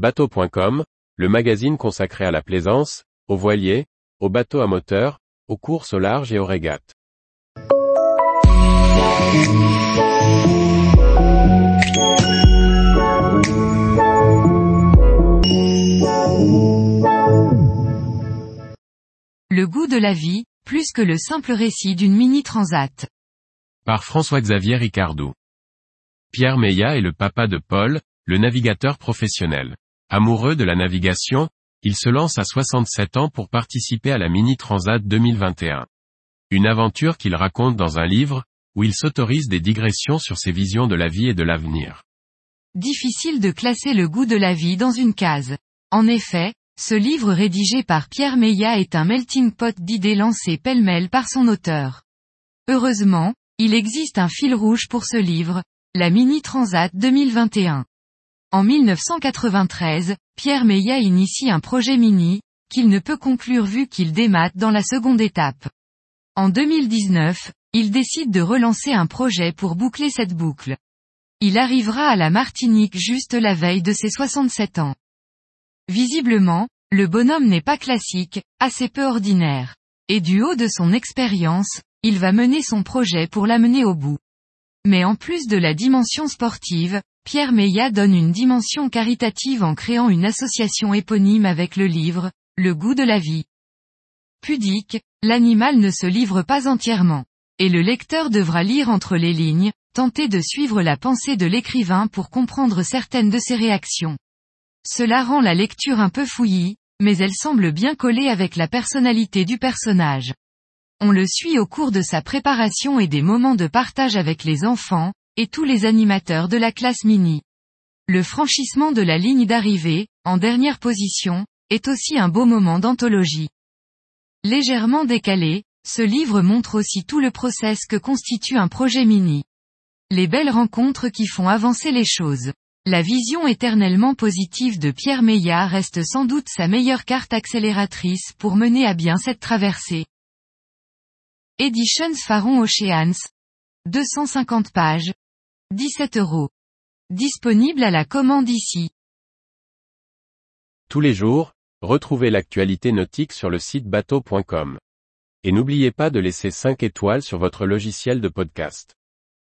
Bateau.com, le magazine consacré à la plaisance, aux voiliers, aux bateaux à moteur, aux courses au large et aux régates. Le goût de la vie, plus que le simple récit d'une mini-transat. Par François-Xavier Ricardou. Pierre Meillat est le papa de Paul, le navigateur professionnel. Amoureux de la navigation, il se lance à 67 ans pour participer à la Mini Transat 2021. Une aventure qu'il raconte dans un livre, où il s'autorise des digressions sur ses visions de la vie et de l'avenir. Difficile de classer le goût de la vie dans une case. En effet, ce livre rédigé par Pierre Meillat est un melting pot d'idées lancées pêle-mêle par son auteur. Heureusement, il existe un fil rouge pour ce livre, la Mini Transat 2021. En 1993, Pierre Meillat initie un projet mini, qu'il ne peut conclure vu qu'il démate dans la seconde étape. En 2019, il décide de relancer un projet pour boucler cette boucle. Il arrivera à la Martinique juste la veille de ses 67 ans. Visiblement, le bonhomme n'est pas classique, assez peu ordinaire. Et du haut de son expérience, il va mener son projet pour l'amener au bout. Mais en plus de la dimension sportive, Pierre Meillat donne une dimension caritative en créant une association éponyme avec le livre, Le goût de la vie. Pudique, l'animal ne se livre pas entièrement. Et le lecteur devra lire entre les lignes, tenter de suivre la pensée de l'écrivain pour comprendre certaines de ses réactions. Cela rend la lecture un peu fouillie, mais elle semble bien coller avec la personnalité du personnage. On le suit au cours de sa préparation et des moments de partage avec les enfants, et tous les animateurs de la classe mini. Le franchissement de la ligne d'arrivée, en dernière position, est aussi un beau moment d'anthologie. Légèrement décalé, ce livre montre aussi tout le process que constitue un projet mini. Les belles rencontres qui font avancer les choses. La vision éternellement positive de Pierre Meillat reste sans doute sa meilleure carte accélératrice pour mener à bien cette traversée. Editions Faron Oceans. 250 pages. 17 euros. Disponible à la commande ici. Tous les jours, retrouvez l'actualité nautique sur le site bateau.com. Et n'oubliez pas de laisser 5 étoiles sur votre logiciel de podcast.